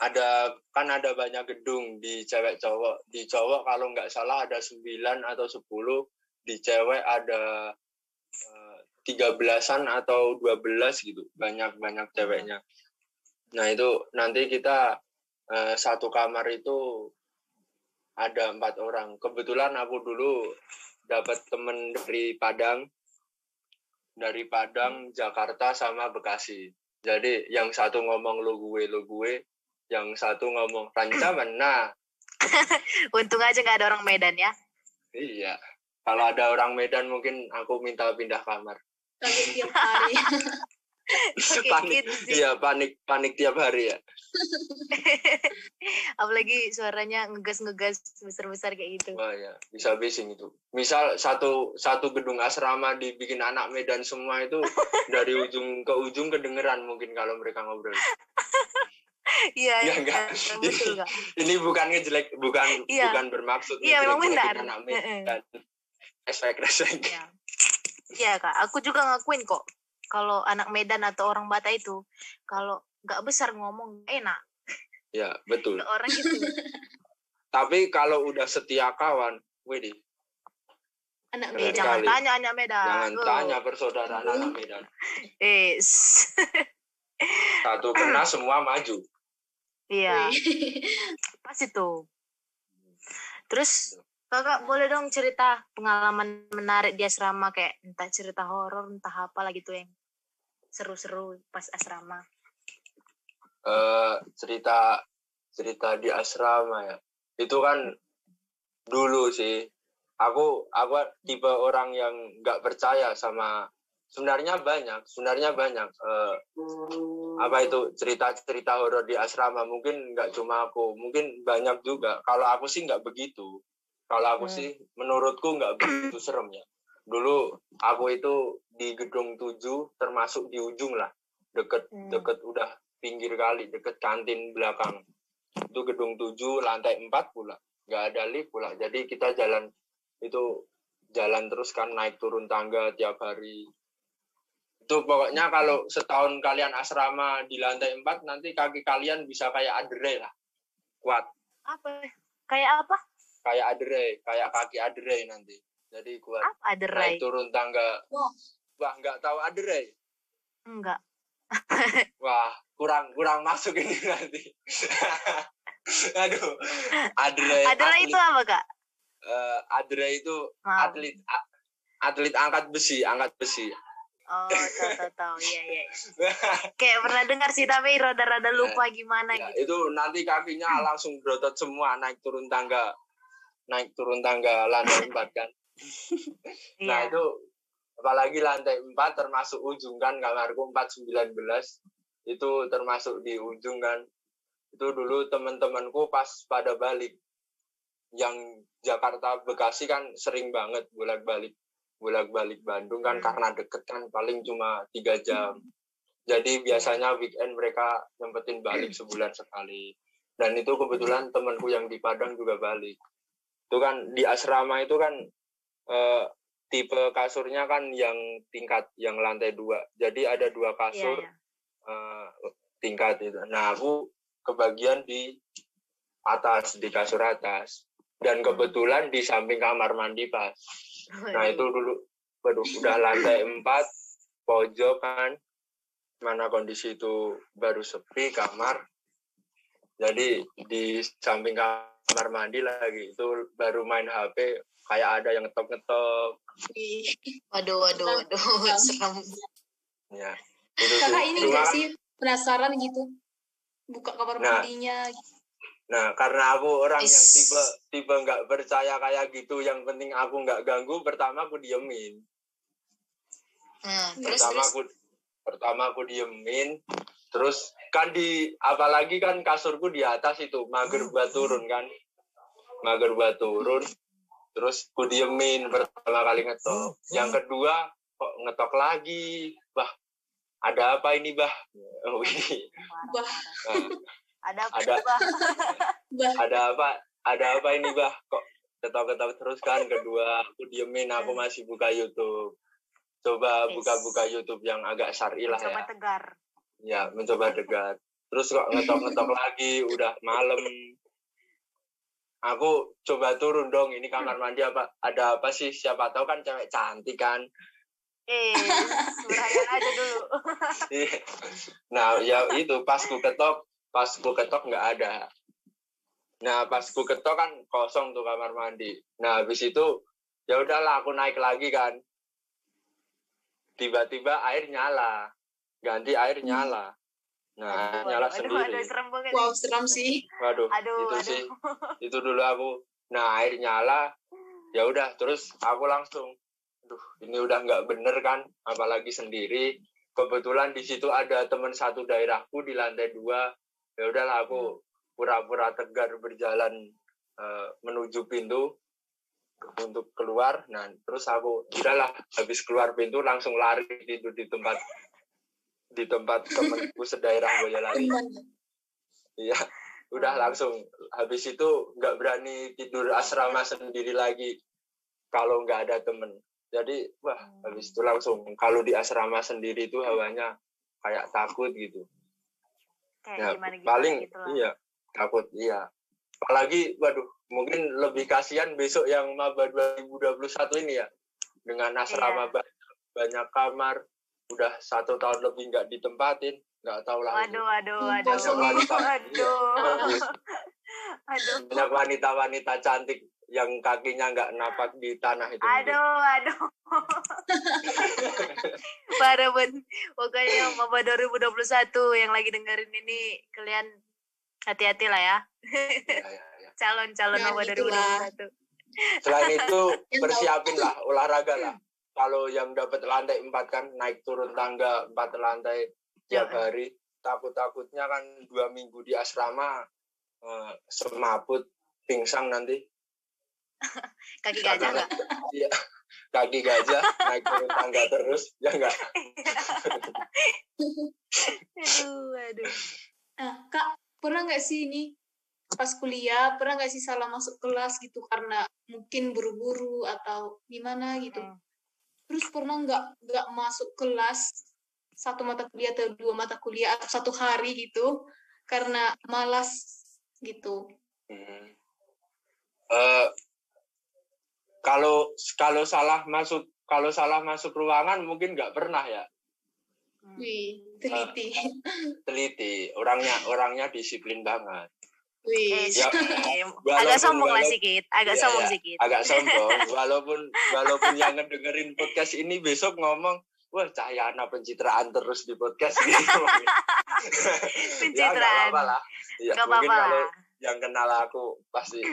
ada kan ada banyak gedung di cewek cowok. Di cowok kalau nggak salah ada sembilan atau sepuluh. Di cewek ada eh, tiga belasan atau dua belas gitu. Banyak banyak ceweknya. Nah itu nanti kita eh, satu kamar itu ada empat orang. Kebetulan aku dulu dapat temen dari Padang, dari Padang, Jakarta sama Bekasi. Jadi yang satu ngomong lo gue lo gue, yang satu ngomong rancaman. (clears throat) Nah, untung aja nggak ada orang Medan ya iya. kalau ada orang Medan mungkin aku minta pindah kamar. Kaget tiap hari. (laughs) (laughs) panik, iya panik panik tiap hari ya. (laughs) Apalagi suaranya ngegas-ngegas besar-besar kayak gitu. Wah ya, bisa bising itu. Misal satu satu gedung asrama dibikin anak Medan semua itu (laughs) dari ujung ke ujung kedengeran mungkin kalau mereka ngobrol. Iya, ya, enggak. betul ini, ini bukan ngejelek, bukan ya. bukan bermaksud. Iya, memang benar. Anak Medan. Respect, respect. Iya. Iya kak, aku juga ngakuin kok kalau anak Medan atau orang Batak itu kalau nggak besar ngomong enak. Ya betul. orang gitu. (laughs) Tapi kalau udah setia kawan, Wedi. Anak Medan. Jangan tanya anak Medan. Jangan oh. tanya persaudaraan anak Medan. Yes. (laughs) Satu kena semua maju. Iya. (laughs) Pas itu. Terus kakak boleh dong cerita pengalaman menarik di asrama kayak entah cerita horor entah apa lagi tuh yang seru-seru pas asrama? Uh, cerita cerita di asrama ya. Itu kan dulu sih. Aku aku tipe orang yang nggak percaya sama sebenarnya banyak sebenarnya banyak uh, apa itu cerita cerita horor di asrama. Mungkin nggak cuma aku mungkin banyak juga. Kalau aku sih nggak begitu. Kalau aku hmm. sih menurutku nggak begitu serem ya. Dulu aku itu di gedung 7 termasuk di ujung lah. Deket hmm. deket udah pinggir kali, deket kantin belakang. Itu gedung 7 lantai 4 pula. Nggak ada lift pula. Jadi kita jalan itu jalan terus kan naik turun tangga tiap hari. Itu pokoknya kalau setahun kalian asrama di lantai 4 nanti kaki kalian bisa kayak adre lah. Kuat. Apa? Kayak apa? kayak adere, kayak kaki adere nanti. Jadi kuat. Apa adere? Naik turun tangga. Wah, Wah, nggak tahu adere? Enggak. (laughs) Wah, kurang kurang masuk ini nanti. (laughs) Aduh, adere. Adere itu apa, Kak? Uh, adere itu Maaf. atlet atlet angkat besi, angkat besi. Oh, tahu tahu tahu. Iya, iya. (laughs) Kayak pernah dengar sih tapi rada-rada lupa gimana ya, gitu. Itu nanti kakinya langsung berotot semua naik turun tangga naik turun tangga lantai empat kan. Nah iya. itu apalagi lantai empat termasuk ujung kan kamarku empat sembilan belas itu termasuk di ujung kan. Itu dulu teman-temanku pas pada balik yang Jakarta Bekasi kan sering banget bolak-balik bolak-balik Bandung kan hmm. karena deket kan paling cuma tiga jam. Jadi biasanya weekend mereka nyempetin balik sebulan sekali. Dan itu kebetulan temanku yang di Padang juga balik itu kan di asrama itu kan uh, tipe kasurnya kan yang tingkat yang lantai dua. Jadi ada dua kasur yeah, yeah. Uh, tingkat itu. Nah aku kebagian di atas di kasur atas. Dan hmm. kebetulan di samping kamar mandi pas nah itu dulu waduh udah lantai empat pojok kan. Mana kondisi itu baru sepi kamar. Jadi di samping kamar mandi lagi itu baru main HP kayak ada yang ngetok ngetok waduh waduh waduh serem. Ya itu kakak ini enggak sih penasaran gitu? Buka kamar nah, mandinya. Nah karena aku orang Is. yang tipe tipe nggak percaya kayak gitu yang penting aku nggak ganggu pertama aku diemin. Hmm, terus, pertama terus. aku pertama aku diemin terus kan di apalagi kan kasurku di atas itu mager buat turun kan. Mager buat turun terus ku diemin pertama kali ngetok. Yang kedua kok ngetok lagi? Bah ada apa ini bah? (laughs) Oh, ini bah. nah, ada apa ada, (laughs) bah. ada apa? Ada apa ini bah? Kok ketok-ketok terus kan? Kedua aku diemin aku hmm. masih buka YouTube. Coba buka-buka YouTube yang agak syar'i lah ya. tegar. Ya mencoba dekat terus kok ngetok-ngetok lagi? Udah malam aku coba turun dong ini kamar mandi apa ada apa sih? Siapa tahu kan cewek cantik kan. Eh aja dulu. (laughs) Iya. nah ya itu pas ku ketok pas ku ketok nggak ada. Nah pas ku ketok kan kosong tuh kamar mandi. Nah habis itu ya udahlah aku naik lagi kan. Tiba-tiba air nyala. Ganti air hmm. nyala. Nah, aduh, nyala aduh, sendiri. Aduh, serem banget. Wow, seram sih. Waduh, aduh, itu aduh. sih. (laughs) Itu dulu aku. Nah, air nyala. ya udah terus aku langsung duh ini udah nggak bener kan apalagi sendiri kebetulan di situ ada teman satu daerahku di lantai dua ya udahlah aku pura-pura tegar berjalan uh, menuju pintu untuk keluar nah terus aku udahlah habis keluar pintu langsung lari tidur di tempat di tempat temanku sedaerah Boyolali. Iya. Udah langsung. Habis itu nggak berani tidur asrama sendiri lagi kalau nggak ada temen. Jadi wah habis itu langsung kalau di asrama sendiri itu hawanya kayak takut gitu. Kayak ya, gimana, gimana paling gitu iya takut iya. Apalagi waduh mungkin lebih kasihan besok yang maba 2021 ini ya dengan asrama iya. banyak, banyak kamar udah satu tahun lebih nggak ditempatin nggak tahu lah. Waduh waduh waduh. banyak wanita. Waduh. Aduh. Banyak wanita-wanita cantik yang kakinya nggak napak di tanah itu. Aduh aduh (laughs) parah pun pokoknya maba 2021 yang lagi dengerin ini kalian hati-hati lah ya, ya, ya, ya. calon calon ya, maba 2021 selain itu persiapin lah olahraga lah kalau yang dapat lantai empat kan naik turun tangga empat lantai tiap ya. hari. Takut-takutnya kan dua minggu di asrama uh, semaput pingsan nanti. (laughs) Kaki gajah nggak? (laughs) iya kaki gajah naik turun tangga terus ya enggak (laughs) aduh aduh. Nah, kak pernah nggak sih ini pas kuliah pernah nggak sih salah masuk kelas gitu karena mungkin buru-buru atau gimana gitu? Hmm. Terus pernah nggak nggak masuk kelas satu mata kuliah atau dua mata kuliah atau satu hari gitu karena malas gitu. Hmm. Uh, kalau kalau salah masuk kalau salah masuk ruangan mungkin nggak pernah ya. Wih, teliti. Uh, teliti, orangnya orangnya disiplin banget. Wih, ya, (laughs) agak sombong lah (laughs) sedikit, agak ya, sombong ya, sedikit. Agak sombong, walaupun walaupun yang ngedengerin podcast ini besok ngomong, wah Cahyana pencitraan terus di podcast gitu. (laughs) pencitraan. ya, apa-apa lah. Ya, gak mungkin apa-apa. kalau yang kenal aku pasti.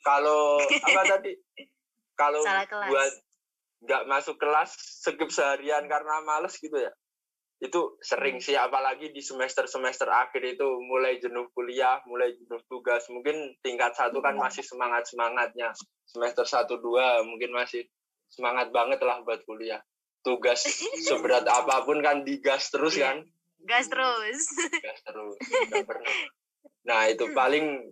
kalau apa tadi? Kalau buat nggak masuk kelas skip seharian karena males gitu ya. Itu sering sih apalagi di semester-semester akhir itu mulai jenuh kuliah, mulai jenuh tugas. Mungkin tingkat satu kan masih semangat-semangatnya. Semester satu dua mungkin masih semangat banget lah buat kuliah. Tugas (laughs) seberat apa pun kan digas terus iya. kan. Gas terus. (laughs) Gas terus (laughs) pernah nah itu paling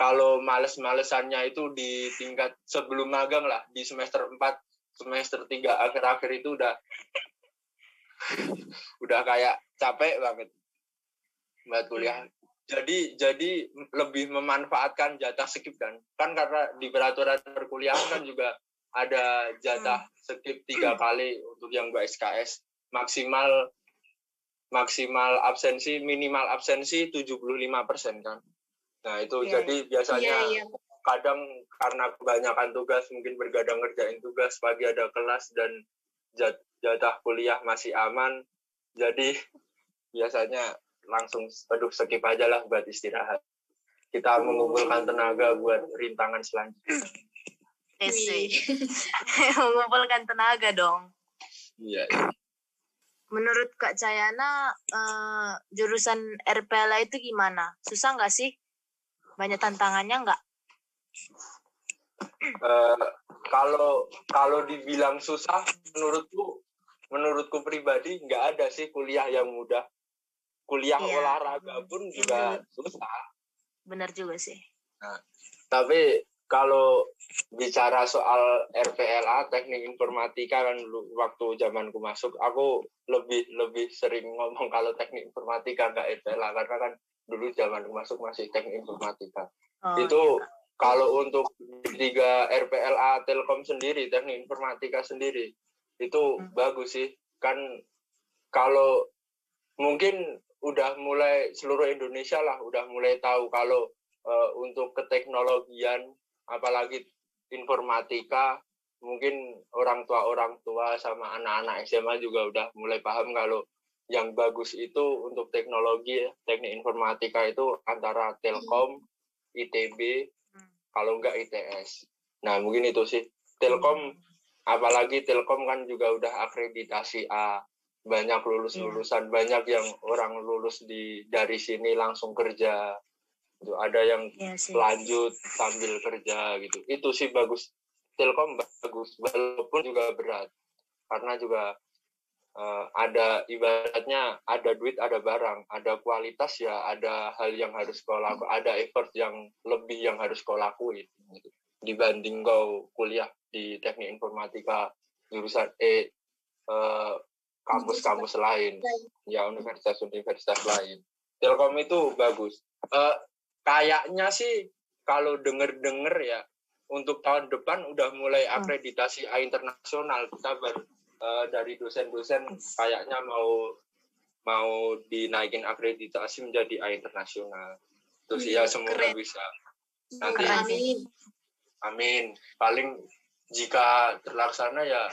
kalau males-malesannya itu di tingkat sebelum magang lah. Di semester 4 semester 3 akhir-akhir itu udah (laughs) udah kayak capek banget buat kuliah jadi jadi lebih memanfaatkan jatah skip kan kan karena di peraturan perkuliahan kan juga ada jatah hmm. skip tiga kali untuk yang gue SKS maksimal maksimal absensi minimal absensi 75 persen kan nah itu yeah. jadi biasanya yeah, yeah. kadang karena kebanyakan tugas mungkin bergadang ngerjain tugas pagi ada kelas dan jatah kuliah masih aman jadi biasanya langsung aduh skip aja lah buat istirahat. Kita mengumpulkan tenaga buat rintangan selanjutnya. (laughs) Mengumpulkan tenaga dong. Iya. Menurut Kak Cayana uh, jurusan RPLA itu gimana? Susah nggak sih? Banyak tantangannya nggak? Uh, kalau kalau dibilang susah menurutku menurutku pribadi nggak ada sih kuliah yang mudah. Kuliah iya. olahraga pun juga susah. Benar juga sih. Nah, tapi kalau bicara soal RPLA teknik informatika kan dulu waktu zamanku masuk aku lebih lebih sering ngomong kalau teknik informatika nggak RPLA karena kan dulu zamanku masuk masih teknik informatika. Oh, itu iya. kalau untuk tiga RPLA Telkom sendiri teknik informatika sendiri itu hmm. bagus sih kan kalau mungkin udah mulai seluruh Indonesia lah udah mulai tahu kalau uh, untuk keteknologian apalagi informatika mungkin orang tua orang tua sama anak-anak SMA juga udah mulai paham kalau yang bagus itu untuk teknologi teknik informatika itu antara Telkom, ITB, hmm. kalau enggak ITS. Nah mungkin itu sih Telkom apalagi Telkom kan juga udah akreditasi A. Banyak lulus lulusan yeah. banyak yang orang lulus di dari sini langsung kerja. Itu ada yang yeah, lanjut sambil kerja gitu. Itu sih bagus. Telkom bagus walaupun juga berat. Karena juga uh, ada ibaratnya ada duit ada barang. Ada kualitas ya ada hal yang harus kau lakukan ada effort yang lebih yang harus kau lakuin gitu. Dibanding kau kuliah di teknik informatika jurusan E uh, kampus-kampus lain, ya universitas-universitas lain. Telkom itu bagus. Uh, kayaknya sih kalau denger-denger ya untuk tahun depan udah mulai hmm. akreditasi A internasional kita baru uh, dari dosen-dosen kayaknya mau mau dinaikin akreditasi menjadi A internasional. Terus ya semoga Keren. bisa. Nanti amin. Amin. Paling jika terlaksana ya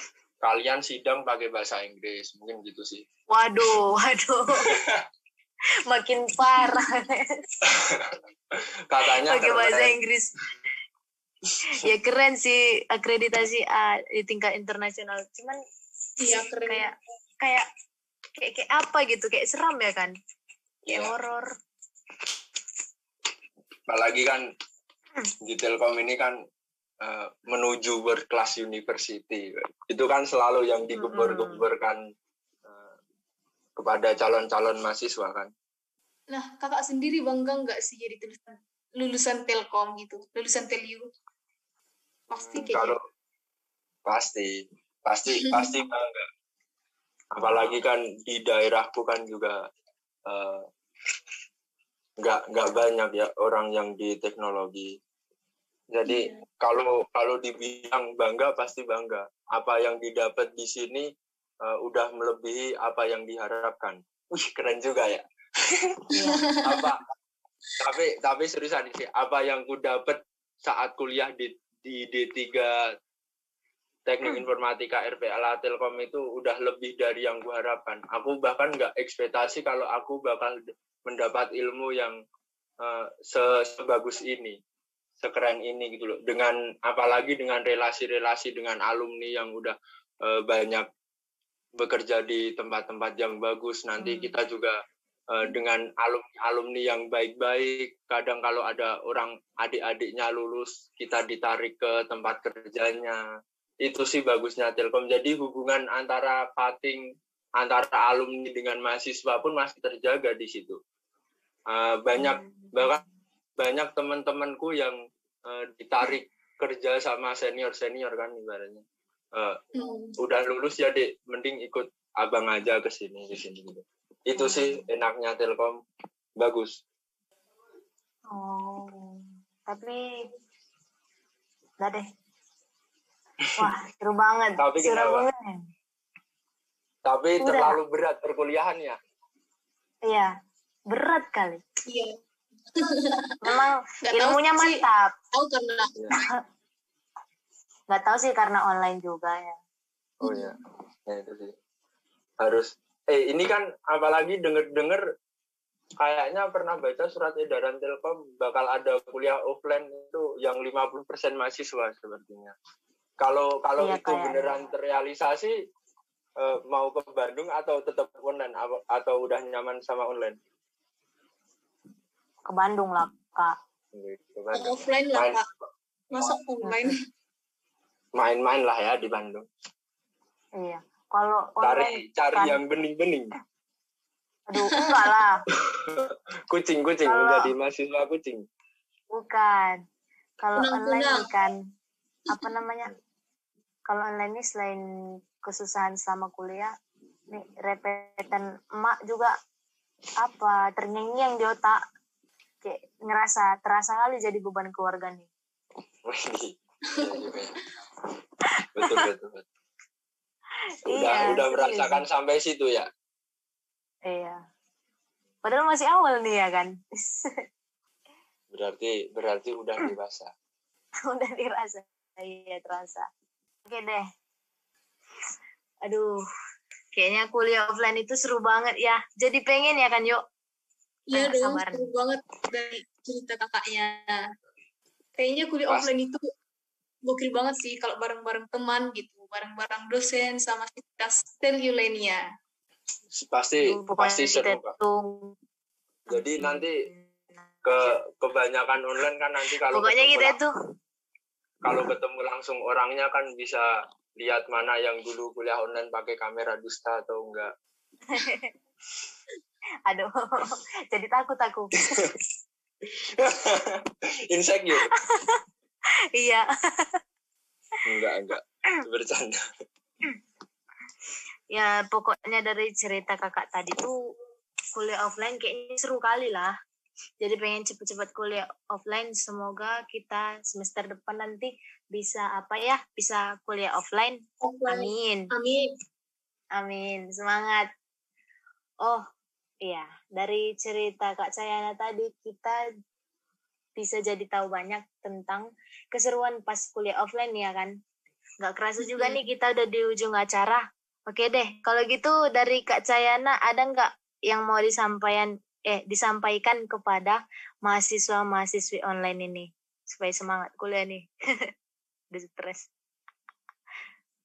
kalian sidang pakai bahasa Inggris. Mungkin gitu sih. Waduh waduh. (laughs) Makin parah. Katanya pakai bahasa Inggris. Ya keren sih akreditasi A di tingkat internasional. Cuman iya keren. kayak kayak kayak kayak apa gitu? Kayak seram ya kan? Kayak ya. horor. Apalagi kan hmm. di Telkom ini kan Eh, menuju berkelas university. Itu kan selalu yang digembar-gemborkan uh, kepada calon-calon mahasiswa kan. Nah kakak sendiri bangga nggak sih jadi lulusan lulusan telkom gitu lulusan telu pasti kayak kalau gitu. pasti pasti (laughs) pasti bangga. Apalagi kan di daerahku kan juga uh, nggak nggak banyak ya orang yang di teknologi jadi yeah. kalau kalau dibilang bangga pasti bangga. Apa yang didapat di sini uh, udah melebihi apa yang diharapkan. Wih keren juga ya. Yeah. (laughs) apa? Tapi tapi seriusan sih. Apa yang ku dapat saat kuliah di di D3 Teknik hmm. Informatika RPLA Telkom itu udah lebih dari yang gue harapkan. Aku bahkan nggak ekspektasi kalau aku bakal mendapat ilmu yang uh, sebagus ini sekeren ini gitu loh. Dengan apalagi dengan relasi-relasi dengan alumni yang udah uh, banyak bekerja di tempat-tempat yang bagus. Nanti hmm. kita juga uh, dengan alumni alumni yang baik-baik kadang kalau ada orang adik-adiknya lulus kita ditarik ke tempat kerjanya. Itu sih bagusnya Telkom. Jadi hubungan antara pating antara alumni dengan mahasiswa pun masih terjaga di situ. Uh, banyak hmm. bahkan banyak teman-temanku yang uh, ditarik kerja sama senior senior kan ibaratnya. Uh, hmm. udah lulus ya dek mending ikut abang aja ke sini ke sini gitu. Itu hmm. sih enaknya telkom. Bagus. Oh tapi udah deh. Wah seru banget. Tapi seru banget. Tapi udah. terlalu berat perkuliahan ya? Iya berat kali. Iya Memang gak ilmunya mantap. Tahu karena nggak tahu sih karena online juga ya. Oh ya, ya itu sih. Harus. Eh ini kan apalagi denger-denger kayaknya pernah baca surat edaran Telkom bakal ada kuliah offline itu yang 50% mahasiswa sepertinya. Kalau kalau iya, itu beneran terrealisasi eh, mau ke Bandung atau tetap online atau udah nyaman sama online? Ke Bandung lah kak. Offline lah kak. Masa online? (laughs) Main-main lah ya di Bandung. Iya. Kalau cari cari kan, yang bening-bening. Aduh enggak lah. (laughs) Kucing kucing kalau, menjadi mahasiswa kucing. Bukan. Kalau online kan apa namanya? Kalau online ini selain kesusahan selama kuliah nih repetan emak juga apa ternyanyi di otak kayak ngerasa terasa kali jadi beban keluarga nih. (laughs) betul betul betul. Udah iya, udah merasakan sampai situ ya. Iya. Padahal masih awal nih ya kan. berarti berarti udah (clears throat) dewasa. udah dirasa. Iya terasa. Oke deh. Aduh, kayaknya kuliah offline itu seru banget ya. Jadi pengen ya kan yuk Iya dong, seru banget dari cerita kakaknya. Kayaknya kuliah Pas. offline itu gokil banget sih kalau bareng-bareng teman gitu, bareng-bareng dosen sama kita Yulenia. Pasti pasti seru kak. Jadi nanti ke kebanyakan online kan nanti kalau pokoknya gitu tuh kalau ketemu langsung orangnya kan bisa lihat mana yang dulu kuliah online pakai kamera dusta atau enggak. (laughs) (laughs) Aduh, (laughs) jadi takut aku. (laughs) Insecure. iya. enggak, enggak. Bercanda. (clears throat) ya, pokoknya dari cerita kakak tadi tuh kuliah offline kayaknya seru kali lah jadi pengen cepet-cepet kuliah offline semoga kita semester depan nanti bisa apa ya bisa kuliah offline, amin amin amin semangat oh iya dari cerita kak Cayana tadi kita bisa jadi tahu banyak tentang keseruan pas kuliah offline ya kan nggak kerasa juga nih kita udah di ujung acara oke deh kalau gitu dari kak Cayana ada nggak yang mau disampaikan eh disampaikan kepada mahasiswa-mahasiswi online ini supaya semangat kuliah nih. (laughs) Udah stres.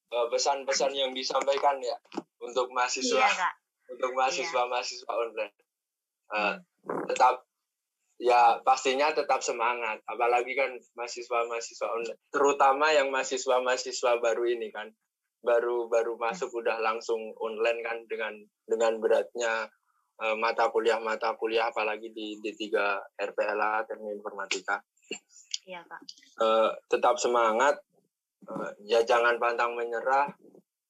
Eh, pesan-pesan yang disampaikan ya untuk mahasiswa iya, Kak. Untuk mahasiswa-mahasiswa online. Uh, tetap ya pastinya tetap semangat apalagi kan mahasiswa-mahasiswa online terutama yang mahasiswa-mahasiswa baru ini kan baru baru masuk udah langsung online kan dengan dengan beratnya Eh, mata kuliah mata kuliah apalagi di D3 RPLA Teknik Informatika. Iya, Kak. Uh, tetap semangat. Uh, ya jangan pantang menyerah.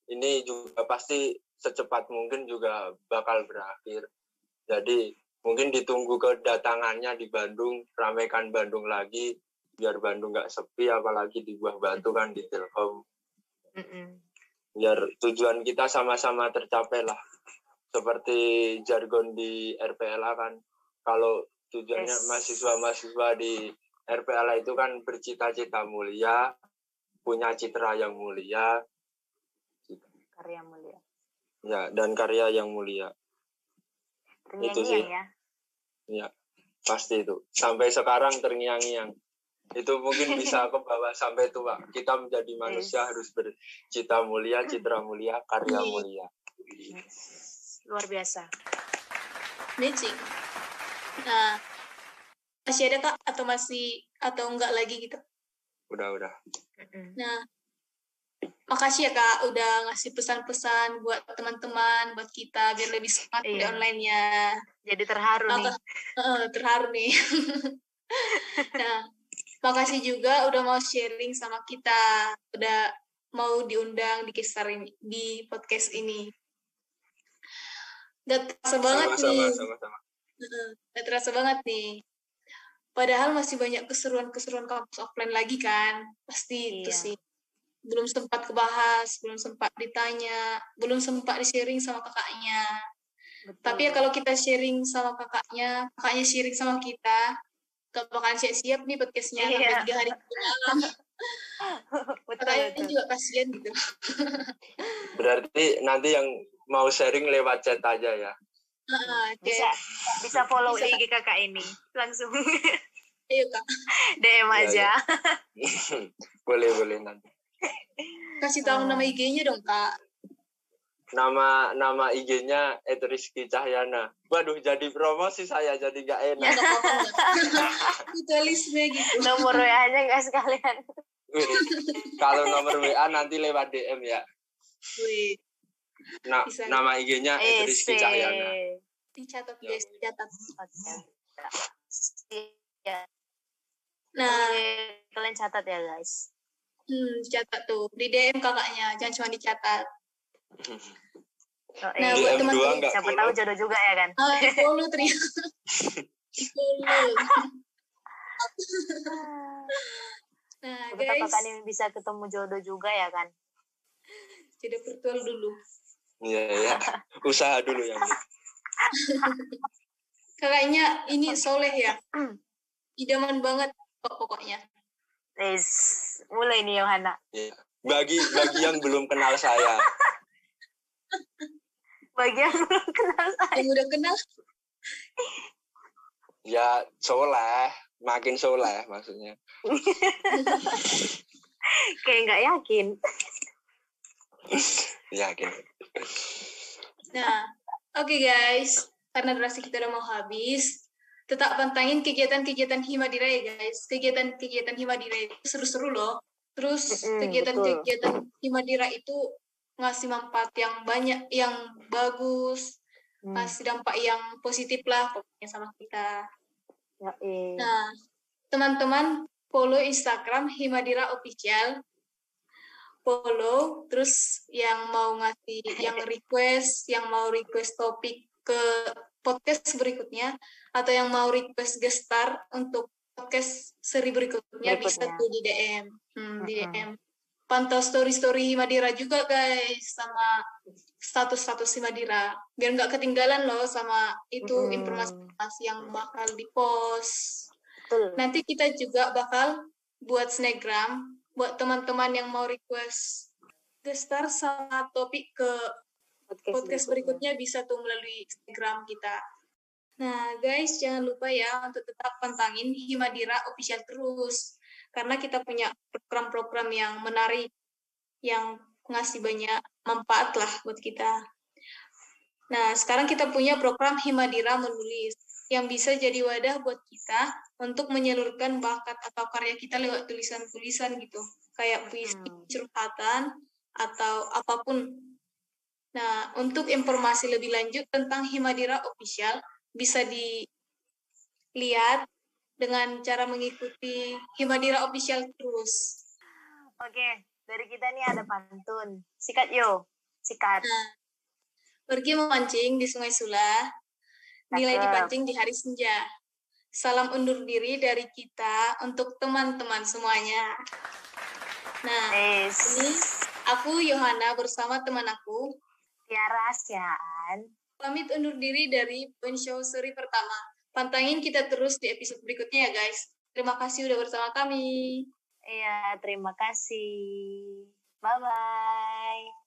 Ini juga pasti secepat mungkin juga bakal berakhir. Jadi mungkin ditunggu kedatangannya di Bandung, ramaikan Bandung lagi biar Bandung nggak sepi apalagi di Buah Batu kan di Telkom. Biar tujuan kita sama-sama tercapai lah seperti jargon di RPLA kan kalau tujuannya mahasiswa-mahasiswa di RPLA itu kan bercita-cita mulia, punya citra yang mulia, karya mulia. Ya, dan karya yang mulia. itu sih. ya. Ya, pasti itu. Sampai sekarang terngiang-ngiang. Itu mungkin bisa (laughs) ke bawah sampai tua. Kita menjadi manusia yes. harus bercita mulia, citra mulia, karya mulia. Yes luar biasa amazing nah masih ada kak atau masih atau enggak lagi gitu udah udah nah makasih ya kak udah ngasih pesan-pesan buat teman-teman buat kita biar lebih semangat iya. di online-nya jadi terharu Maka, nih uh, terharu nih (laughs) nah makasih juga udah mau sharing sama kita udah mau diundang di kisar ini di podcast ini Gak terasa banget sama, nih. Sama, sama, sama. Gak terasa banget nih. Padahal masih banyak keseruan-keseruan kampus offline lagi kan. Pasti iya. itu sih. Belum sempat kebahas, belum sempat ditanya, belum sempat di-sharing sama kakaknya. Betul. Tapi ya kalau kita sharing sama kakaknya, kakaknya sharing sama kita, gak bakalan siap-siap nih podcastnya iya. tiga hari malam. (laughs) Kakaknya juga kasihan gitu. Berarti nanti yang mau sharing lewat chat aja ya. Uh, bisa bisa follow bisa. IG kakak ini langsung. Ayo kak. (laughs) DM iya, aja. Ya, ya. (laughs) boleh boleh nanti. Kasih tahu nama IG-nya dong kak. Nama nama IG-nya Etriski Cahyana. Waduh jadi promosi saya jadi gak enak. Mutualisme gitu. Nomor WA-nya nggak sekalian. Kalau nomor WA nanti lewat DM ya. Wih. Na Bisa. nama IG-nya itu Rizky Cahyana. Dicatat guys, dicatat. Ya. Nah, kalian catat ya guys. Hmm, catat tuh. Di DM kakaknya, jangan cuma dicatat. Oh, nah, buat teman-teman siapa tahu jodoh juga ya kan? Ah, (laughs) follow ternyata. follow. (laughs) nah, guys. Kakak ini bisa ketemu jodoh juga ya kan? Jadi virtual dulu. Iya, ya. Usaha dulu ya. Kakaknya ini soleh ya. (clears throat) Idaman banget pokoknya. Yes. Mulai nih Yohana. Iya. Bagi bagi yang belum kenal saya. Bagi yang belum kenal saya. Yang udah kenal. Ya soleh, makin soleh maksudnya. Kayak nggak yakin. Yakin. Nah, oke okay guys, karena durasi kita udah mau habis, tetap pantangin kegiatan-kegiatan Himadira ya guys. Kegiatan-kegiatan Himadira itu seru-seru loh. Terus kegiatan-kegiatan Himadira itu ngasih manfaat yang banyak, yang bagus, hmm. ngasih dampak yang positif lah pokoknya sama kita. Ya, eh. Nah, teman-teman follow Instagram Himadira Official follow terus yang mau ngasih yang (laughs) request yang mau request topik ke podcast berikutnya atau yang mau request gestar untuk podcast seri berikutnya, berikutnya. bisa tuh di DM hmm, di DM pantau story story Madira juga guys sama status status Madira. Biar nggak ketinggalan loh sama itu informasi-informasi yang bakal di post nanti kita juga bakal buat snapgram buat teman-teman yang mau request gestar sama topik ke podcast, podcast berikutnya. berikutnya bisa tuh melalui Instagram kita. Nah, guys, jangan lupa ya untuk tetap pantangin Himadira official terus karena kita punya program-program yang menarik yang ngasih banyak manfaat lah buat kita. Nah, sekarang kita punya program Himadira menulis yang bisa jadi wadah buat kita untuk menyalurkan bakat atau karya kita lewat tulisan-tulisan gitu kayak puisi hmm. curhatan atau apa pun nah untuk informasi lebih lanjut tentang Himadira Official bisa dilihat dengan cara mengikuti Himadira Official terus oke dari kita nih ada pantun sikat yo sikat nah, pergi memancing di Sungai Sula nilai dipancing di hari senja. Salam undur diri dari kita untuk teman-teman semuanya. Nah, yes. ini aku Yohana bersama teman aku Tiara Sian. Pamit undur diri dari Show seri pertama. Pantangin kita terus di episode berikutnya ya guys. Terima kasih udah bersama kami. Iya, terima kasih. Bye-bye.